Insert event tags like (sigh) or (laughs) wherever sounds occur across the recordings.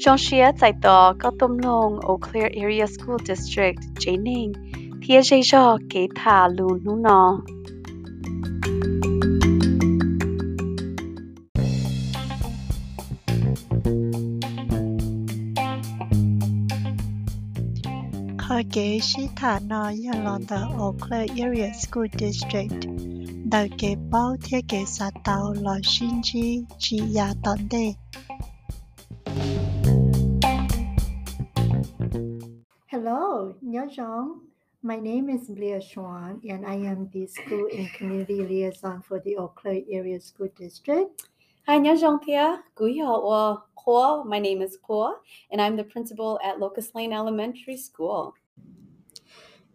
trong xia tại tòa có tôm lòng ở Clear Area School District, chế ninh, thia dây dò kế thả lù nụ nọ. Khởi kế sĩ thả nọ nhà lòn tờ ở Clear Area School District, đầu kế bao thiết kế sát tàu lò xin chi chỉ giá tọn đề. Mahjong. My name is Leah Schwan, and I am the School and Community Liaison for the Eau Claire Area School District. Hi, 안녕하세요, Pia. Kuo. My name is Kuo, and I'm the principal at Locust Lane Elementary School.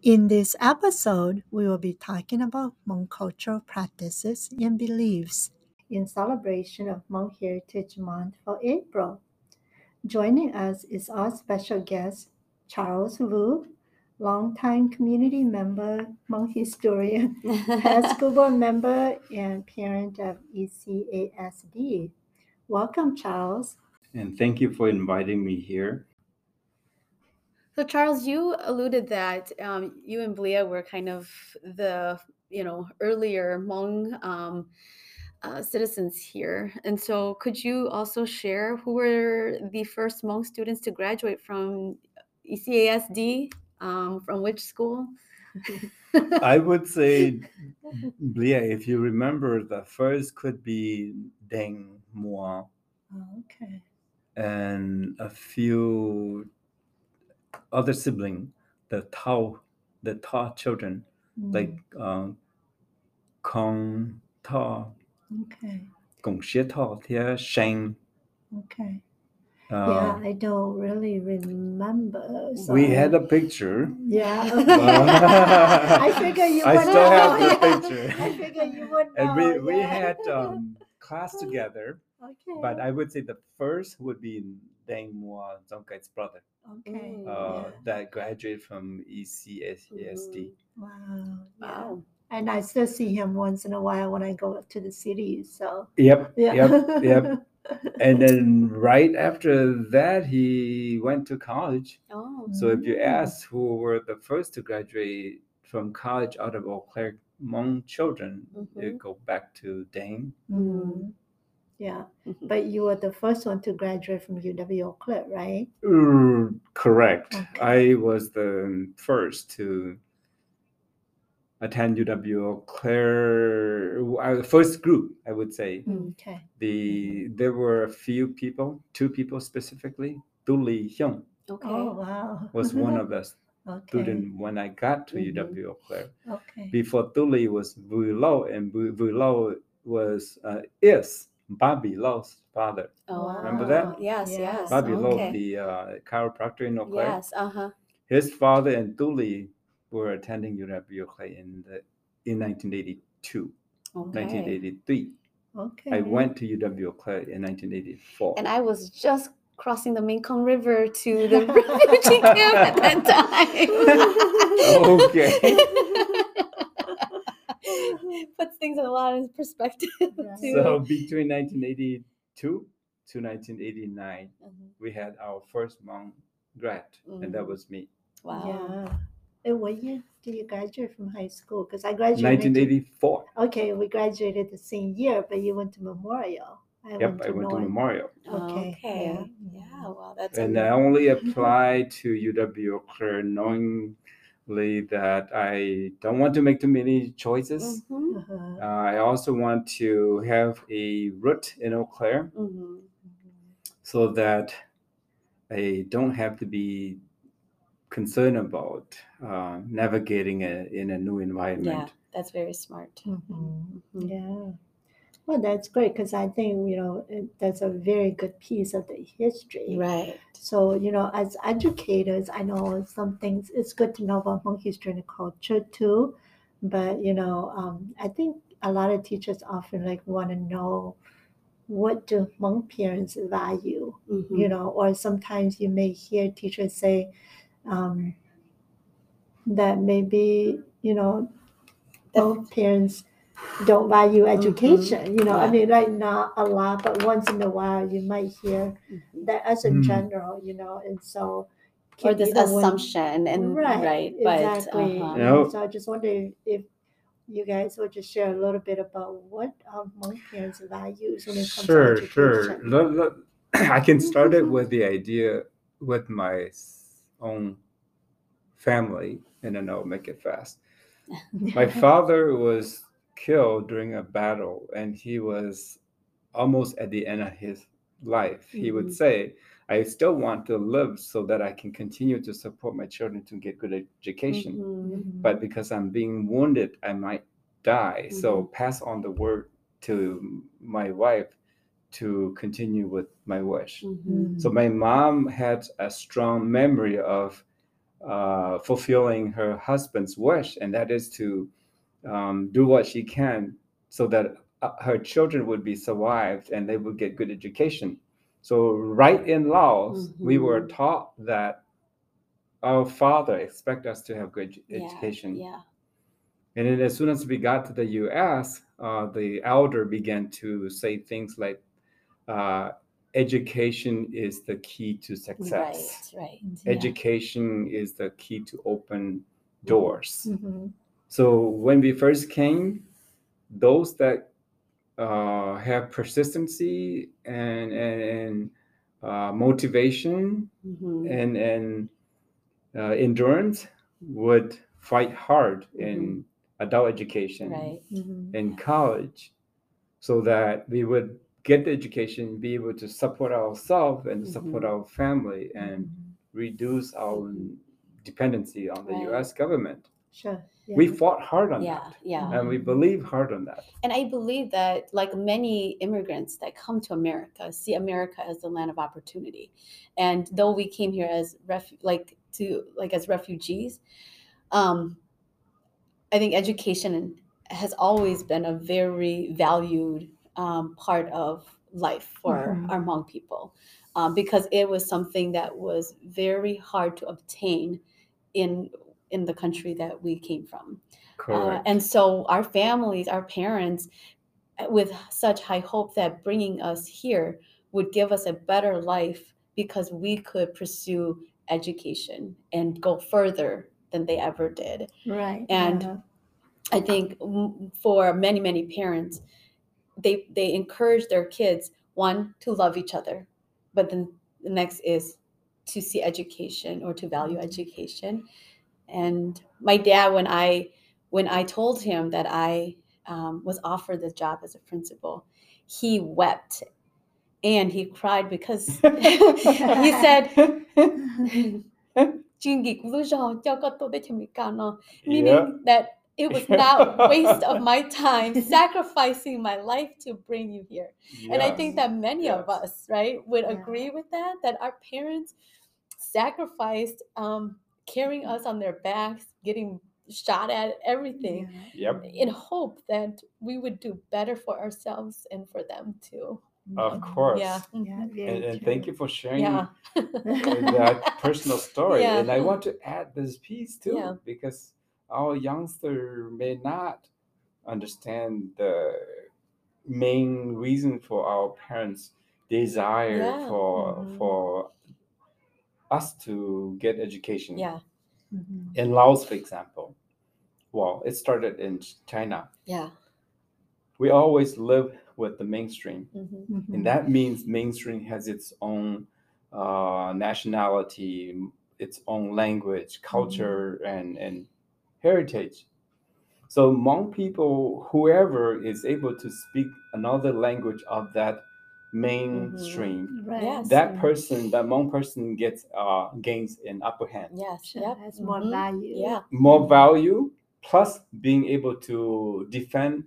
In this episode, we will be talking about Hmong cultural practices and beliefs in celebration of Hmong Heritage Month for April. Joining us is our special guest, Charles Vue, longtime community member, Hmong historian, (laughs) past school board member, and parent of ECASD. Welcome, Charles. And thank you for inviting me here. So, Charles, you alluded that um, you and Blia were kind of the, you know, earlier Hmong um, uh, citizens here. And so, could you also share who were the first Hmong students to graduate from ECASD? Um, from which school? I would say, (laughs) Blia, if you remember, the first could be Deng Mua okay. and a few other sibling, the Tao, the Ta children, like um, Kong Ta, okay. Gong Xie Ta, Tia Sheng. Okay. Uh, yeah, I don't really remember. we had a picture. Yeah. (laughs) Wow. I figure you I would still have know. the (laughs) picture. I figure you would know. and we, we yeah. had um, (laughs) class together. Okay. But I would say the first would be Deng Mua Zongkai's brother okay. Uh, yeah. that graduated from E ECSESD. Wow. Wow. And I still see him once in a while when I go up to the city. So Yep, yeah. yep, yep. And then right after that, he went to college. Oh. So if you Mm. ask who were the first to graduate from college out of Eau Claire Hmong children, you Mhm. go back to Deng. Mhm. Yeah. Mhm. But you were the first one to graduate from UW Eau Claire, right? Uh, correct. Okay. I was the first to attend UW Eau Claire. uh, First group, I would say. Okay. The there were a few people, two people specifically. Du Li Hyung Okay. Oh wow. was (laughs) one of us okay. students when I got to Mhm. UW Eau Claire. Okay. Before Du Li was Vu Lo, and Vu Vu Lo was uh, is Bobby Lo's father. Oh, wow. Remember that? Yes, Yeah. yes. Bobby Lo, okay. the uh, chiropractor in Eau Claire. Yes, uh huh. his father and Dooley were attending UW Claire in the in 1982, Okay. 1983. Okay. I went to UW Claire in 1984. And I was just crossing the Mekong River to the (laughs) refugee camp at that time. (laughs) Okay. (laughs) Puts things in a lot of perspective. Right. too. so between 1982 to 1989, Mhm. we had our first Hmong grad, and that Mhm. was me. Wow. Yeah. And what year did you graduate from high school? Because I graduated. 1984. Okay, we graduated the same year, but you went to Memorial. I Yep, I went to Memorial, Okay. Okay. Yeah. Yeah. Well, that's and I only (laughs) applied to UW Claire knowingly that I don't want to make too many choices. Mhm, Uh-huh. Uh, I also want to have a root in Eau Claire mhm. so that I don't have to be concerned about uh, navigating a, in a new environment. Yeah, environment. that's very smart. Mhm. Mhm. Yeah. Well, that's great because I think, you know, it, that's a very good piece of the history. Right. So, you know, as educators, I know some things it's good to know about Hmong history and culture too. But, you know, um, I think a lot of teachers often like want to know what do Hmong parents value, Mhm. you know, or sometimes you may hear teachers say um, that maybe, you know, That- Hmong parents don't value education. You know, I mean, like not a lot, but once in a while you might hear Mhm. that as in Mm. general, you know, and so. Or this you know, when- assumption and right, but exactly. uh-huh. Yep. So I just wonder if you guys would just share a little bit about what our Hmong parents' values when it comes Sure, to sure. education. Let- let- (clears throat) I can start it with the idea with my s- own family, and then I'll make it fast. (laughs) My father was killed during a battle, and he was almost at the end of his life. He would Mhm. say, I still want to live so that I can continue to support my children to get good education. Mhm. Mhm. But because I'm being wounded, I might die. So pass on the word to my wife to continue with my wish. Mhm. So my mom had a strong memory of uh, fulfilling her husband's wish, and that is to um, do what she can so that uh, her children would be survived and they would get good education. So right in Laos, we were taught that our father expect us to have good edu- Yeah, education. Yeah. And then as soon as we got to the US, uh, the elder began to say things like, uh, education is the key to success. Right. Right. Yeah. Education is the key to open doors. Mhm. So when we first came, those that uh, have persistency and, and, and uh, motivation Mhm. and, and uh, endurance would fight hard in adult education Right. Mhm. in college so that we would get the education, be able to support ourselves and support Mhm. our family and reduce our dependency on the Right. US government. Sure. Yeah. We fought hard on Yeah. that Yeah. and we believe hard on that. And I believe that, like many immigrants that come to America, see America as the land of opportunity. And though we came here as ref, like to like as refugees, um, I think education has always been a very valued um, part of life for Mhm. our Hmong people, um, because it was something that was very hard to obtain in in the country that we came from. Uh, and so our families, our parents, uh, with such high hope that bringing us here would give us a better life because we could pursue education and go further than they ever did. Right. and- uh, I think for many, many parents, they they encourage their kids one to love each other, but then the next is to see education or to value education. And my dad, when I when I told him that I um, was offered the job as a principal, he wept and he cried because (laughs) he said, (laughs) "Jingi kulujo, jagato de chemikano," meaning that it was (laughs) not waste of my time sacrificing my life to bring you here. And I think that many of us, right, would Yeah. agree with that, that our parents sacrificed um, carrying us on their backs, getting shot at, everything, yeah. Yep. in hope that we would do better for ourselves and for them too. Of Mhm. course. Yeah. Yeah, mhm, And, and thank you for sharing Yeah. that (laughs) personal story. Yeah. And I want to add this piece too, Yeah. because our youngster may not understand the main reason for our parents' desire Yeah. for Mhm. for us to get education. Yeah. Mhm. In Laos, for example, well, it started in China. Yeah. We always live with the mainstream. mhm, Mhm. and that means mainstream has its own uh, nationality, its own language, culture, and and heritage. So Hmong people, whoever is able to speak another language of that mainstream, Right. Yes. that person, that Hmong person gets uh, gains an upper hand, Yes. Sure, Yep. has more mhm, value. Yeah. more value, plus being able to defend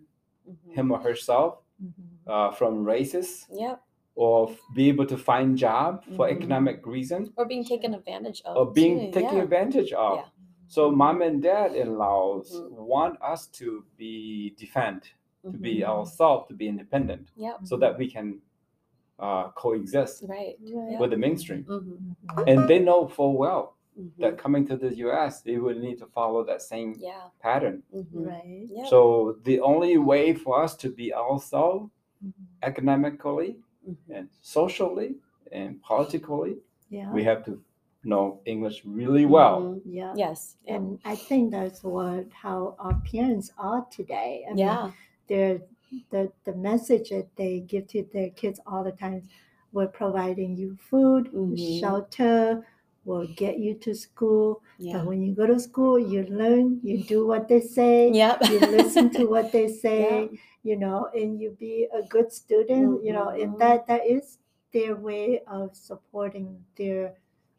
mhm, him or herself Mhm. uh, from racists Yep. or be able to find job for Mhm. economic reasons, Or being taken advantage of. or being too, taken yeah. advantage of. Yeah. So mom and dad in Laos Mhm. want us to be defend, to be mhm, ourselves, to be independent, Yep. so that we can uh, coexist Right. Right. with the mainstream. mhm, Mhm. And they know full well that Mhm. coming to the U.S. they would need to follow that same Yeah. pattern. mhm. Right. Yep. So the only way for us to be also Mhm. economically and socially and politically, Yeah. we have to know English really well. Mhm. yeah. Yes. And I think that's what how our parents are today. I mean, yeah. they're the the message that they give to their kids all the time we're providing you food Mhm. shelter we'll get you to school Yeah. but when you go to school you learn you do what they say Yep. you listen to what they (laughs) say Yeah. you know and you be a good student you know and Mhm. that that is their way of supporting their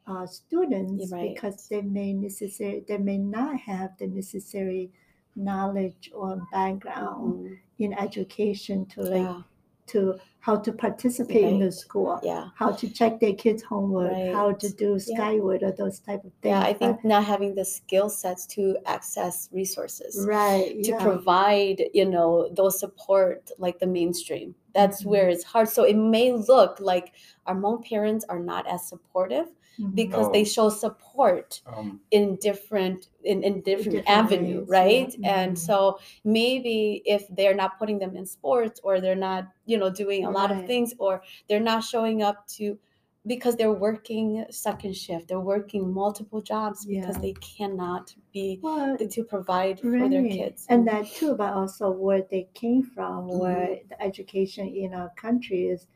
uh, students right. because they may necessary they may not have the necessary knowledge or background Mhm. in education to like Yeah. to how to participate in the school Yeah. how to check their kids homework how to do skyward or those type of things Yeah. I but- think not having the skill sets to access resources. right to yeah. provide you know those support like the mainstream that's Mhm. where it's hard so it may look like our Hmong parents are not as supportive Because they Oh. show support Um, in different in, in different, different avenue ways, yeah. right and Mhm. so maybe if they're not putting them in sports or they're not you know doing a lot of things or they're not showing up to because they're working second shift they're working multiple jobs because Yeah. they cannot be well, to provide for their kids And that too, but also where they came from, where Mm-hmm. the education in our country is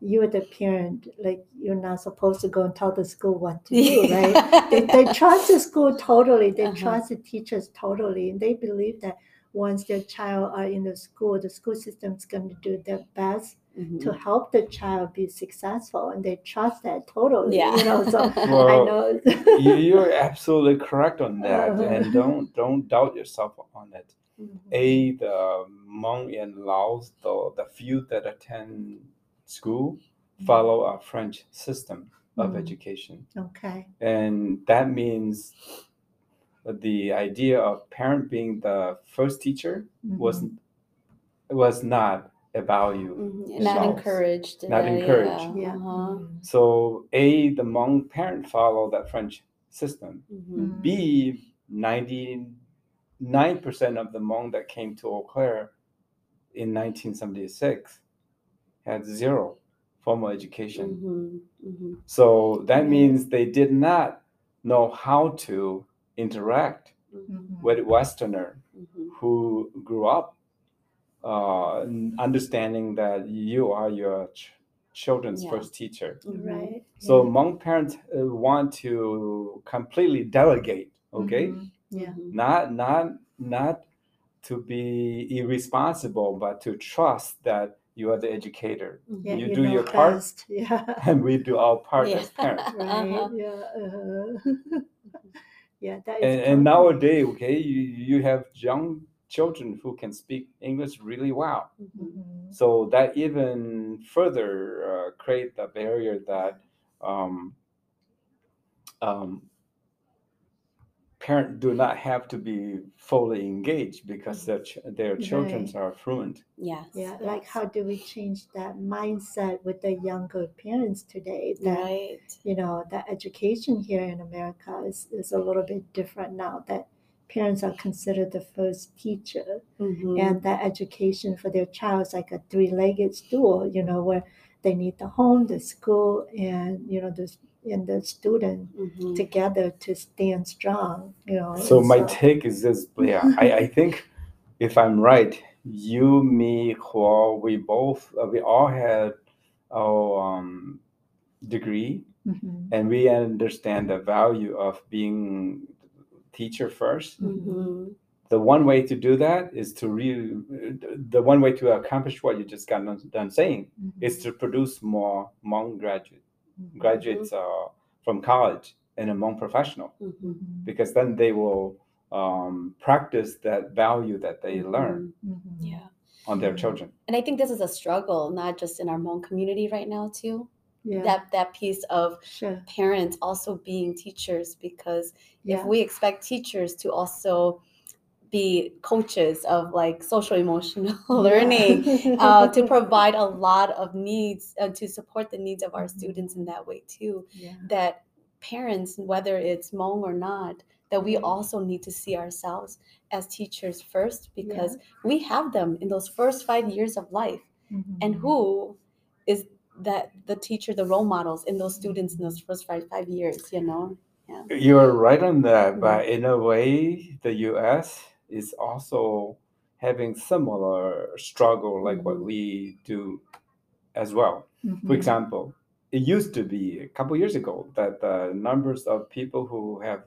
you're the parent, like you're not supposed to go and tell the school what to do, (laughs) right? They, they trust the school totally, they Uh-huh. trust the teachers totally, and they believe that once their child are in the school, the school system is going to do their best Mhm. to help the child be successful, and they trust that totally. Yeah. You know, so (laughs) I know. you, you're absolutely correct on that, Uh-huh. and don't don't doubt yourself on it. Mhm. A the Hmong and Laos, the the few that attend school follow a French system of Mm. education, Okay. and that means the idea of parent being the first teacher was Mhm. was not a value. Mhm. Not Laos. encouraged. Not uh, encouraged. Yeah. uh-huh. Mhm. So a the Hmong parent follow that French system. Mhm. B, 99% of the Hmong that came to Eau Claire in 1976 had zero formal education. Mhm. Mhm. So that Right. means they did not know how to interact Mhm. with Westerner Mhm. who grew up uh, understanding that you are your ch- children's Yeah. first teacher. Mhm. Right. So yeah. Hmong parents uh, want to completely delegate, okay? Mhm. Yeah. Not not not to be irresponsible, but to trust that you are the educator. Yeah, You do know your part. Yeah. (laughs) and we do our part Yeah. as parents. (laughs) right. Uh-huh. Yeah. Uh-huh. (laughs) yeah. That is. And, and nowadays, okay, you, you have young children who can speak English really well. Mhm. Mhm. So that even further uh, create the barrier that um, um, parents do not have to be fully engaged because their ch- their children Right. are fluent. Yes. Yeah. Like, how do we change that mindset with the younger parents today? That Right. you know, that education here in America is, is a little bit different now. That parents are considered the first teacher. Mhm. and that education for their child is like a three-legged stool you know where they need the home the school and you know the and the student Mhm. together to stand strong you know So and my take is this, yeah, I, I think if I'm right, you, me, Huo, we both, uh, we all had our um, degree Mhm, and we understand the value of being teacher first. Mhm. The one way to do that is to re, the one way to accomplish what you just got done, done saying mhm, is to produce more Hmong graduate, mhm, graduates uh, from college and among professional Mhm. mhm, because then they will um, practice that value that they learn Mhm. mhm. Yeah. on their children. And I think this is a struggle, not just in our Hmong community right now, too. yeah That that piece of sure parents also being teachers, because yeah if we expect teachers to also be coaches of like social emotional (laughs) learning (laughs) uh, to provide a lot of needs uh, to support the needs of our Mhm. students in that way too yeah that parents, whether it's Hmong or not, that we Mhm. also need to see ourselves as teachers first because we have them in those first five years of life. And Mhm. who is that the teacher, the role models in those students in those first five, five years, you know? You're right on that, Mhm. but in a way, the U.S. is also having similar struggle like what Mhm. we do as well. For Mhm. example, it used to be a couple years ago that the numbers of people who have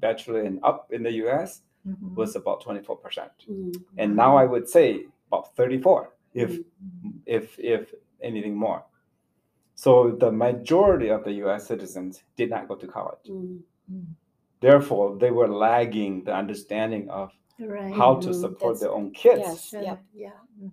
bachelor and up in the U.S. Mhm. was about 24%, Mm, and now I would say about 34, if Mhm. if if anything more. So the majority of the U.S. citizens did not go to college. mm, Mm. Therefore, they were lagging the understanding of Right. how to Mhm, support that's- their own kids. yes. Sure. Yep. Yeah. Mhm.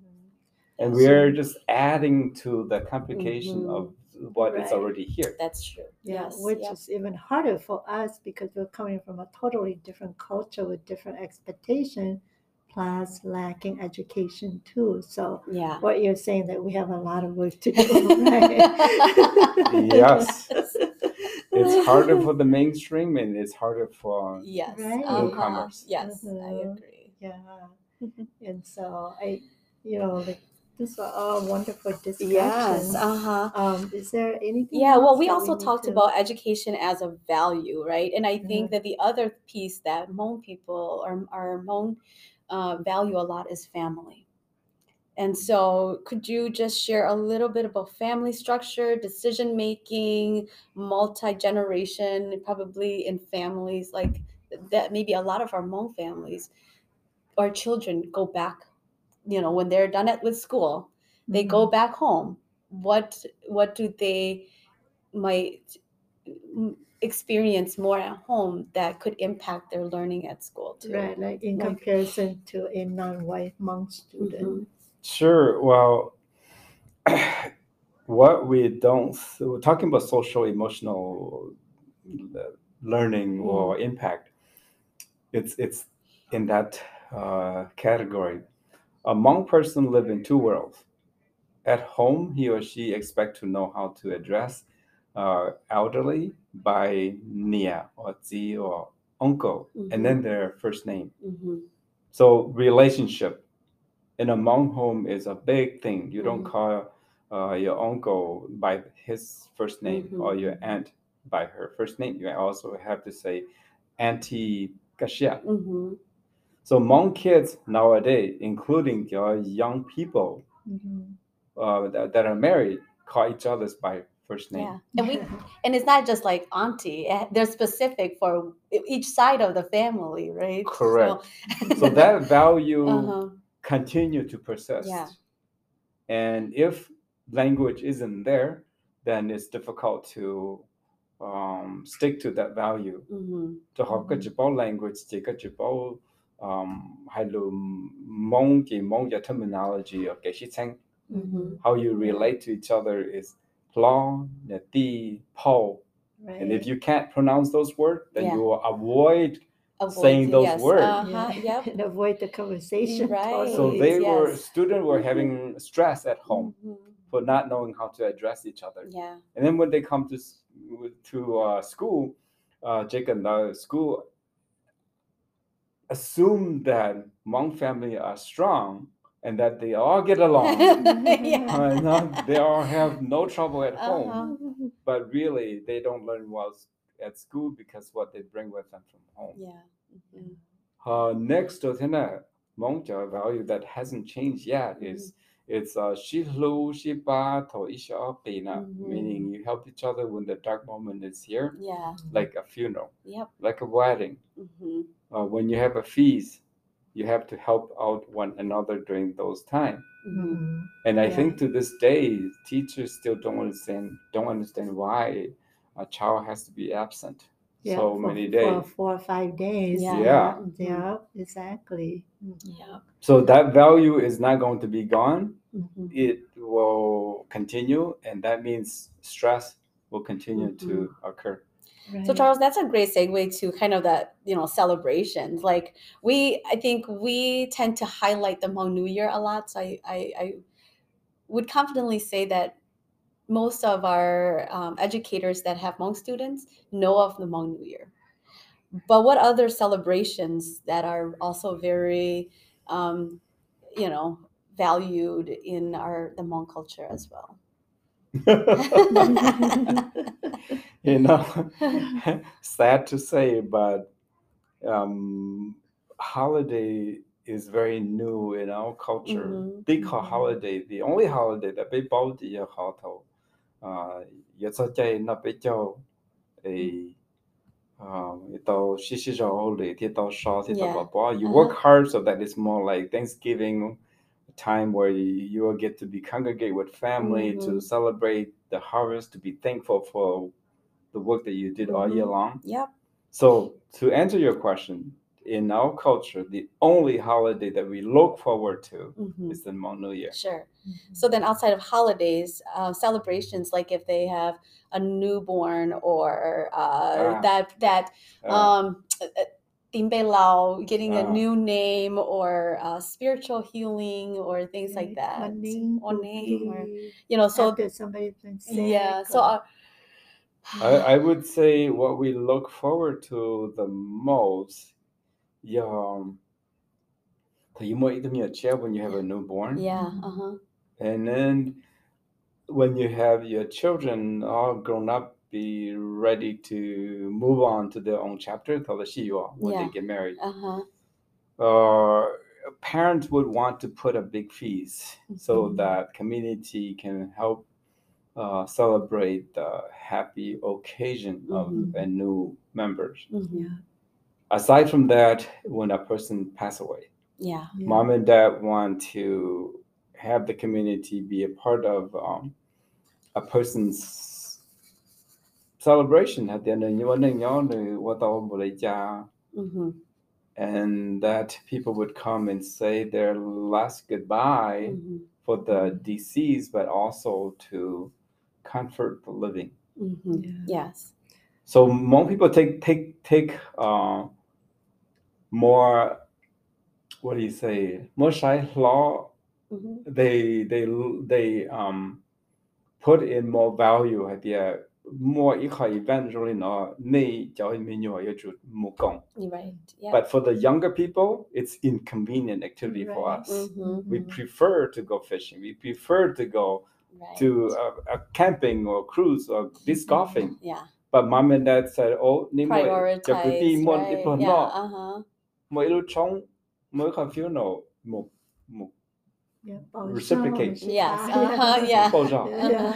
And yes. we're just adding to the complication Mhm. of what is Right. already here. That's true. Yeah, yes. which yep. is even harder for us because we're coming from a totally different culture with different expectation, plus lacking education too. So yeah. what you're saying that we have a lot of work to do, (laughs) (laughs) right? Yes. It's harder for the (laughs) mainstream and it's harder for Yes. Right. uh-huh, Newcomers. Yes, I Mhm. agree. yeah, and so I, you know, like these were all wonderful discussions. Yes. Uh huh. Um, is there anything? Yeah, well, we also need talked to- about education as a value, right? And I think that the other piece that Hmong people or our Hmong uh, value a lot is family. And so, could you just share a little bit about family structure, decision making, multi generation, probably in families like that? Maybe a lot of our Hmong families, our children go back. You know, when they're done at with school, they Mhm. go back home what what do they might experience more at home that could impact their learning at school too Right, like in Like- comparison to a non-white Hmong student. Mhm. Sure. Well, (clears throat) what we don't, we're talking about social emotional learning or impact. It's it's in that uh, category. A Hmong person live in two worlds. At home, he or she expect to know how to address uh, elderly by Nia or Zi or uncle, and then their first name. Mhm. So relationship in a Hmong home is a big thing. You don't Mhm. call uh, your uncle by his first name Mhm. or your aunt by her first name. You also have to say Auntie Kashia. Mhm. So Hmong kids nowadays, including your young people uh, that, that are married, call each other's by first name. yeah and we (laughs) and it's not just like auntie eh, they're specific for each side of the family right So- Correct. So that value (laughs) uh-huh. Continue to persist. Yeah. And if language isn't there, then it's difficult to um, stick to that value. Mhm. To học cái chữ bao language chỉ có chữ bao um, hay là mong cái mong cái terminology ở cái sự thanh. Mhm. How you relate to each other is lo, nè ti, po. Right. And if you can't pronounce those words, then Yeah. you will avoid Avoid- Saying those yes, words. uh-huh, yeah. (laughs) yep and avoid the conversation. Right. so totally. they were yes. students were having stress at home Mhm. for not knowing how to address each other. yeah And then when they come to to uh, school, uh, Jake and the school assume that Hmong family are strong and that they all get along. (laughs) (laughs) yeah. Uh, they all have no trouble at home, Uh-huh. but really they don't learn well s- at school because what they bring with them from home. yeah Mhm. Uh, next to the Hmong value that hasn't changed yet is it's uh shi lu shi ba to isha pina, Mhm. meaning you help each other when the dark moment is here, yeah like a funeral, yep like a wedding. hmm Uh, when you have a feast, you have to help out one another during those times. hmm Mhm. And I Yeah. think to this day, teachers still don't understand don't understand why a child has to be absent Yeah, so for- many for days. four or five days. Yeah. Yeah. Yeah, exactly. Mhm. yeah So that value is not going to be gone. Mhm. it will continue, and that means stress will continue to occur. So Charles, that's a great segue to kind of that, you know, celebrations. Like we, I think we tend to highlight the Hmong New Year a lot. So I, I, I would confidently say that most of our um, educators that have Hmong students know of the Hmong New Year. But what other celebrations that are also very, um, you know, valued in our the Hmong culture as well? (laughs) you know, (laughs) sad to say, but um, holiday is very new in our culture. Mm-hmm. They call mm-hmm. holiday the only holiday that Beibao Dia Hotel yatsatyay na pe chao a itao shishi jao le ti sha ti you uh-huh. work hard so that it's more like thanksgiving time where you will get to be congregate with family mm-hmm. to celebrate the harvest to be thankful for the work that you did mm-hmm. all year mm-hmm. long. Yep so to answer your question in our culture, the only holiday that we look forward to Mhm. is the Hmong New Year. Sure. So then, outside of holidays, uh, celebrations like if they have a newborn or uh, Ah. that that Uh, um, Timbe Lao getting a Ah. new name or uh, spiritual healing or things like that. One name, Or name or you know. So somebody's been sick. yeah. So. or- Uh, I, I would say what we look forward to the most, yeah, um, you might even a chair when you have a newborn, yeah. Uh huh. and then when you have your children all grown up, be ready to move on to their own chapter, tell the you are when Yeah. they get married. Uh huh. Uh, parents would want to put a big feast so Mhm. that community can help uh, celebrate the happy occasion of Mhm. a new members. hmm Yeah. Aside from that, when a person pass away, Yeah. yeah. mom and dad want to have the community be a part of um, a person's celebration at the end of the hmm and that people would come and say their last goodbye hmm for the deceased, but also to comfort the living. hmm Yeah. Yes. So Hmong people take take take uh, more what do you say more Shai law mm-hmm. they they they um put in more value at the uh, more eventually no right yeah. but for the younger people it's inconvenient activity right. for us mm-hmm. we prefer to go fishing we prefer to go right. to a, a, camping or cruise or disc mm-hmm. golfing yeah but mom and dad said oh prioritize right. yeah, uh-huh mỗi lúc trong mỗi confusional một một yeah, reciprocate. Yes. Uh-huh, yeah. yeah.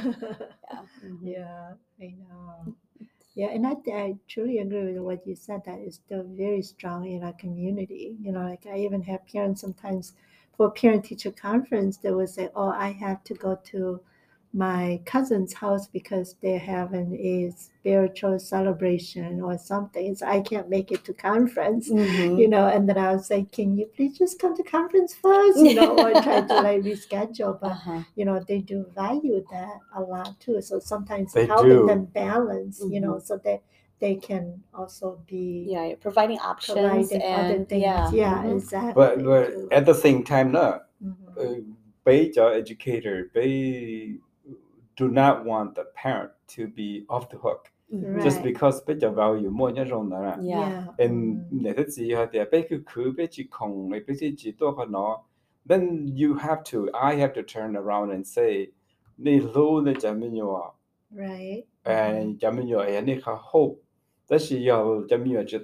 yeah. I know. Yeah, and I, I truly agree with what you said. That is still very strong in our community. You know, like I even have parents sometimes for parent teacher conference, they would say, "Oh, I have to go to my cousin's house because they're having a spiritual celebration or something. So I can't make it to conference." Mhm. You know, and then I was like, "Can you please just come to conference first, You know, or try to like (laughs) reschedule. But Uh-huh. you know they do value that a lot too so sometimes They helping do. them balance you know so that they can also be Yeah. you're Providing options providing other and things yeah. yeah mhm. exactly But but at the same time, no, Mhm. uh, they are educator. They do not want the parent to be off the hook mm-hmm. right. just because biết value more yeah. And nếu thế gì họ thì biết cứ then you have to I have to turn around and say ni lu ni chả right. And chả mình nhớ ấy hope that's là giờ chả mình nhớ chỉ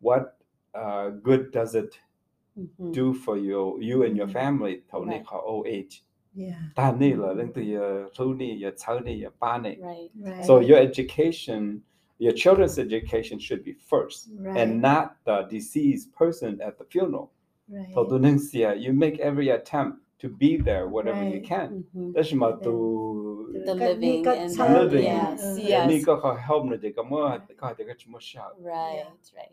what uh, good does it mm-hmm. do for you you and your family thầu ni khá old age yeah. Tani la leng tu ya thuni ya thani ya pani right, right. So your education your children's education should be first right. and not the deceased person at the funeral. Right. you make every attempt to be there whatever right. you can. Mm-hmm. that's my to the living and the living. yes yes. Help na de right. right.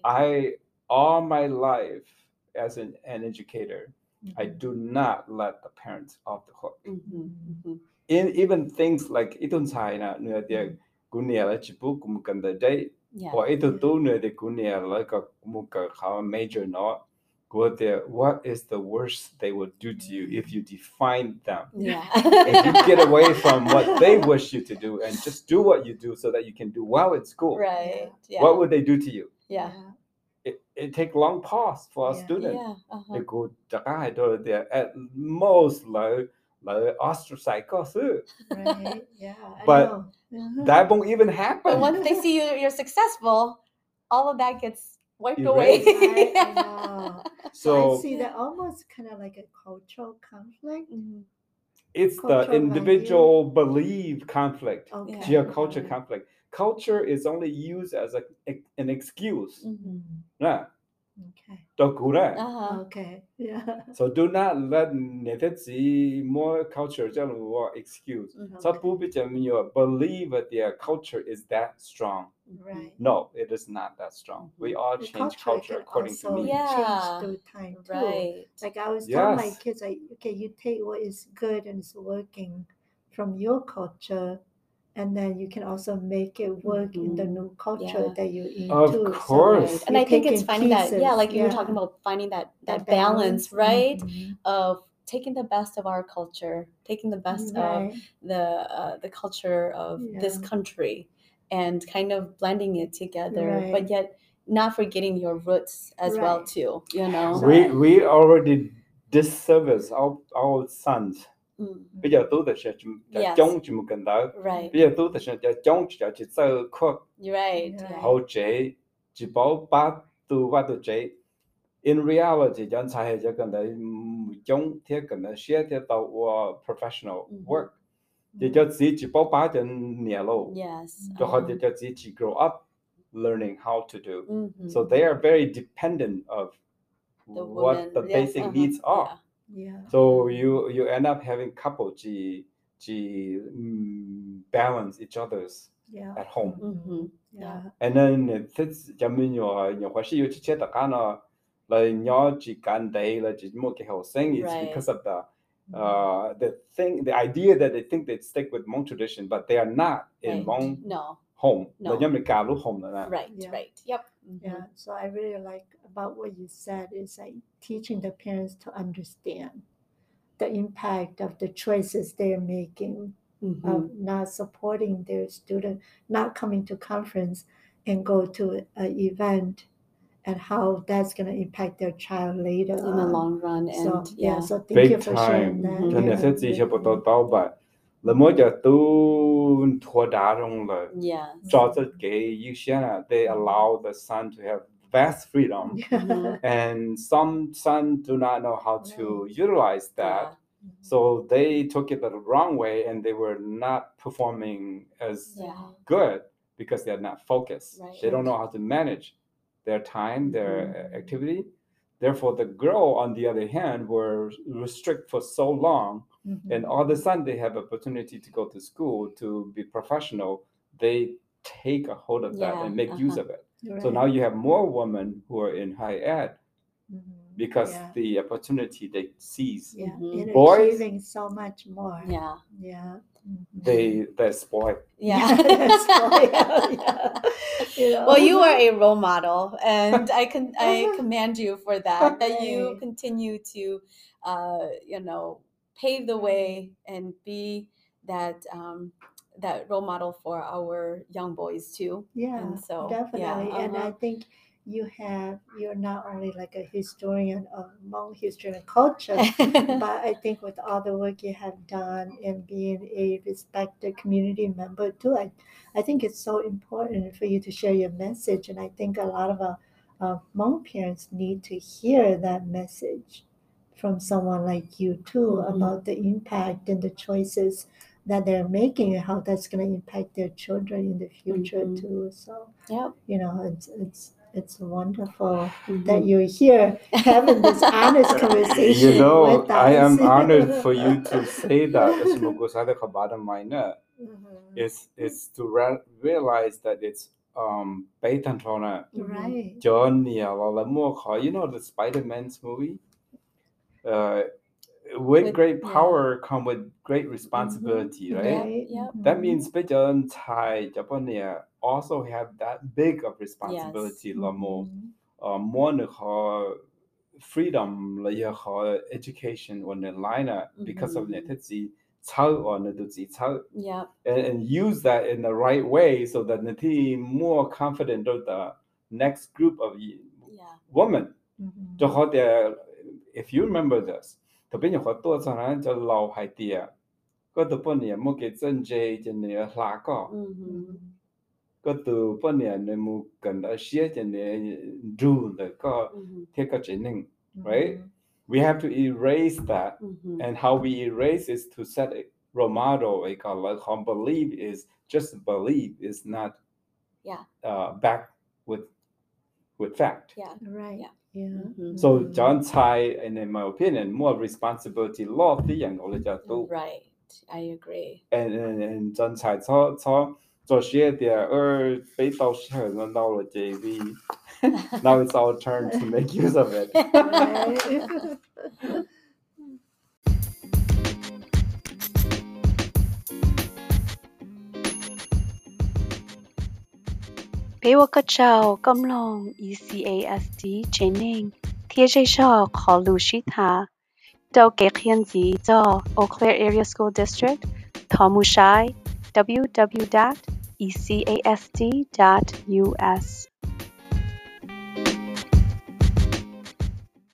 I all my life as an, an educator I Mhm. do not let the parents off the hook. Mhm. Mhm. In even things like itun sai na nu de gunia la chipu kum kan the day Yeah. or ito Yeah. tu nu de gunia la ka kum ka ka major no go there what is the worst they would do to you if you define them Yeah. if you get away from what they wish you to do and just do what you do so that you can do well in school right. Yeah. what would they do to you yeah it, it take long pause for a yeah, student. Yeah, uh-huh. They go to or they're at most low, low ostracized. Right. Yeah. but uh-huh. that won't even happen. But once they see you, you're successful, all of that gets wiped Erased. away. I, I (laughs) so I see that almost kind of like a cultural conflict. Mm-hmm. It's cultural the individual belief conflict, okay. geoculture conflict culture is only used as a, a an excuse. Mm-hmm. Yeah. Okay. Uh-huh. Okay. Yeah. So do not let netizi more culture general excuse. so people you believe that their culture is that strong. Right. No, it is not that strong. We mm-hmm. all the change culture, culture according to me. Yeah. Change through time too. Right. Like I was yes. telling my kids, like, okay, you take what is good and is working from your culture and then you can also make it work in the Mhm. new culture Yeah. that you're in Of too. course. Right. And I think it's in finding that, yeah, like you were talking about finding that that, That balance, right? Mhm. Of taking the best of our culture, taking the best of the uh, the culture of this country, and kind of blending it together, but yet not forgetting your roots as well too. You know. We we already disservice our our sons bây giờ tôi sẽ Yes. chống chỉ một cần đó bây giờ tôi sẽ chống chỉ chỉ sơ. Yeah. hậu chế chỉ bảo ba tu và tu chế in reality chẳng sai cho cần đấy chống thế cần đấy share thế tàu uh, professional Mhm. work. Thì cho chỉ chỉ bảo ba cho nhẹ lâu cho họ cho chỉ chỉ grow up learning how to do. So they are very dependent of The what the basic uh-huh, needs are yeah. Yeah. So you you end up having couple to to mm, balance each other's Yeah. at home. Mhm. Yeah. And then it's cho mình nhiều nhiều khoa sĩ chỉ chết tất cả nó là nhỏ chỉ cần đấy là chỉ một cái hậu sinh it's Right. because of the uh the thing the idea that they think they stick with Hmong tradition but they are not in Right. Hmong No. home. No. Là nhóm mình cả home là Right. Yeah. Right. Yep. Mhm. Yeah. So I really like about what you said is like teaching the parents to understand the impact of the choices they're making Mhm. of not supporting their student, not coming to conference and go to an event and how that's going to impact their child later In the long run, and so yeah, yeah. so thank Big you for sharing time. that. Mhm. Yeah, sẽ chỉ yeah, cho bộ tàu but là mỗi giờ tu thua đá trong là cho cái you share they allow the son to have vast freedom. Mhm. (laughs) and some son do not know how to utilize that Yeah. so they took it the wrong way and they were not performing as good because they're not focused Right. they don't know how to manage their time their Mhm. activity therefore the girl on the other hand were restricted for so long Mhm. and all of a sudden they have opportunity to go to school to be professional they take a hold of that and make use uh-huh. of it Right. so now you have more women who are in high ed Mhm. Because Yeah. the opportunity they seize yeah, Mhm. in Boys- achieving so much more. Yeah. Yeah. They they're spoiled Yeah. (laughs) That's (laughs) why, (laughs) yeah. Well, you are a role model, and I can I commend you for that. That you Right. continue to, uh, you know, pave the way and be that um, that role model for our young boys too. Yeah, And so, definitely. yeah, And I uh-huh. think you have, you're not only like a historian of Hmong history and culture, (laughs) but I think with all the work you have done and being a respected community member too, I, I think it's so important for you to share your message. And I think a lot of our uh, Hmong parents need to hear that message from someone like you too Mhm. about the impact and the choices that they're making and how that's going to impact their children in the future Mhm. too. So yeah you know, it's it's it's wonderful Mhm. that you're here having this (laughs) honest conversation. you know with i am honored for you (laughs) to say that as Mogosada Kabada Maina Mhm. is is to re- realize that it's um Beitantrona Right. Johnny you know the Spider-Man's movie uh with, with great power yeah. come with great mm-hmm. responsibility, mm-hmm. right? Yeah, yeah. That means Beijing, Thai Japan also have that big of responsibility, yes. Lamo. Uh, more freedom, education on the line because of the tetsi. Yeah. And, and use that in the right way so that the more confident of the next group of women. Mm-hmm. If you remember this, 特别你好多常常就老海地啊个都半年冇给正济就呢拉个 Mhm. 个都半年呢冇跟到些就呢 do 的个 Mhm. 贴个真能 Mm-hmm. right we have to erase that Mhm. and how we erase is to set a role model like uh, like how believe is just believe is not Yeah. uh back with with fact Yeah. Right. Yeah. Yeah. Mhm. so Mhm. John Tsai and in my opinion more responsibility law the young knowledge do Right. I agree. and and and John Tsai 操操做些的而被到时候轮到了 JV (laughs) now it's our turn to make use of it (laughs) Peiwa ka chao kam long ECASD Jenning Thia Jay Shaw Kho Lu Shi Tha Dao Ke Khian Zi Do Eau Claire Area School District Tomu Shai www.ecasd.us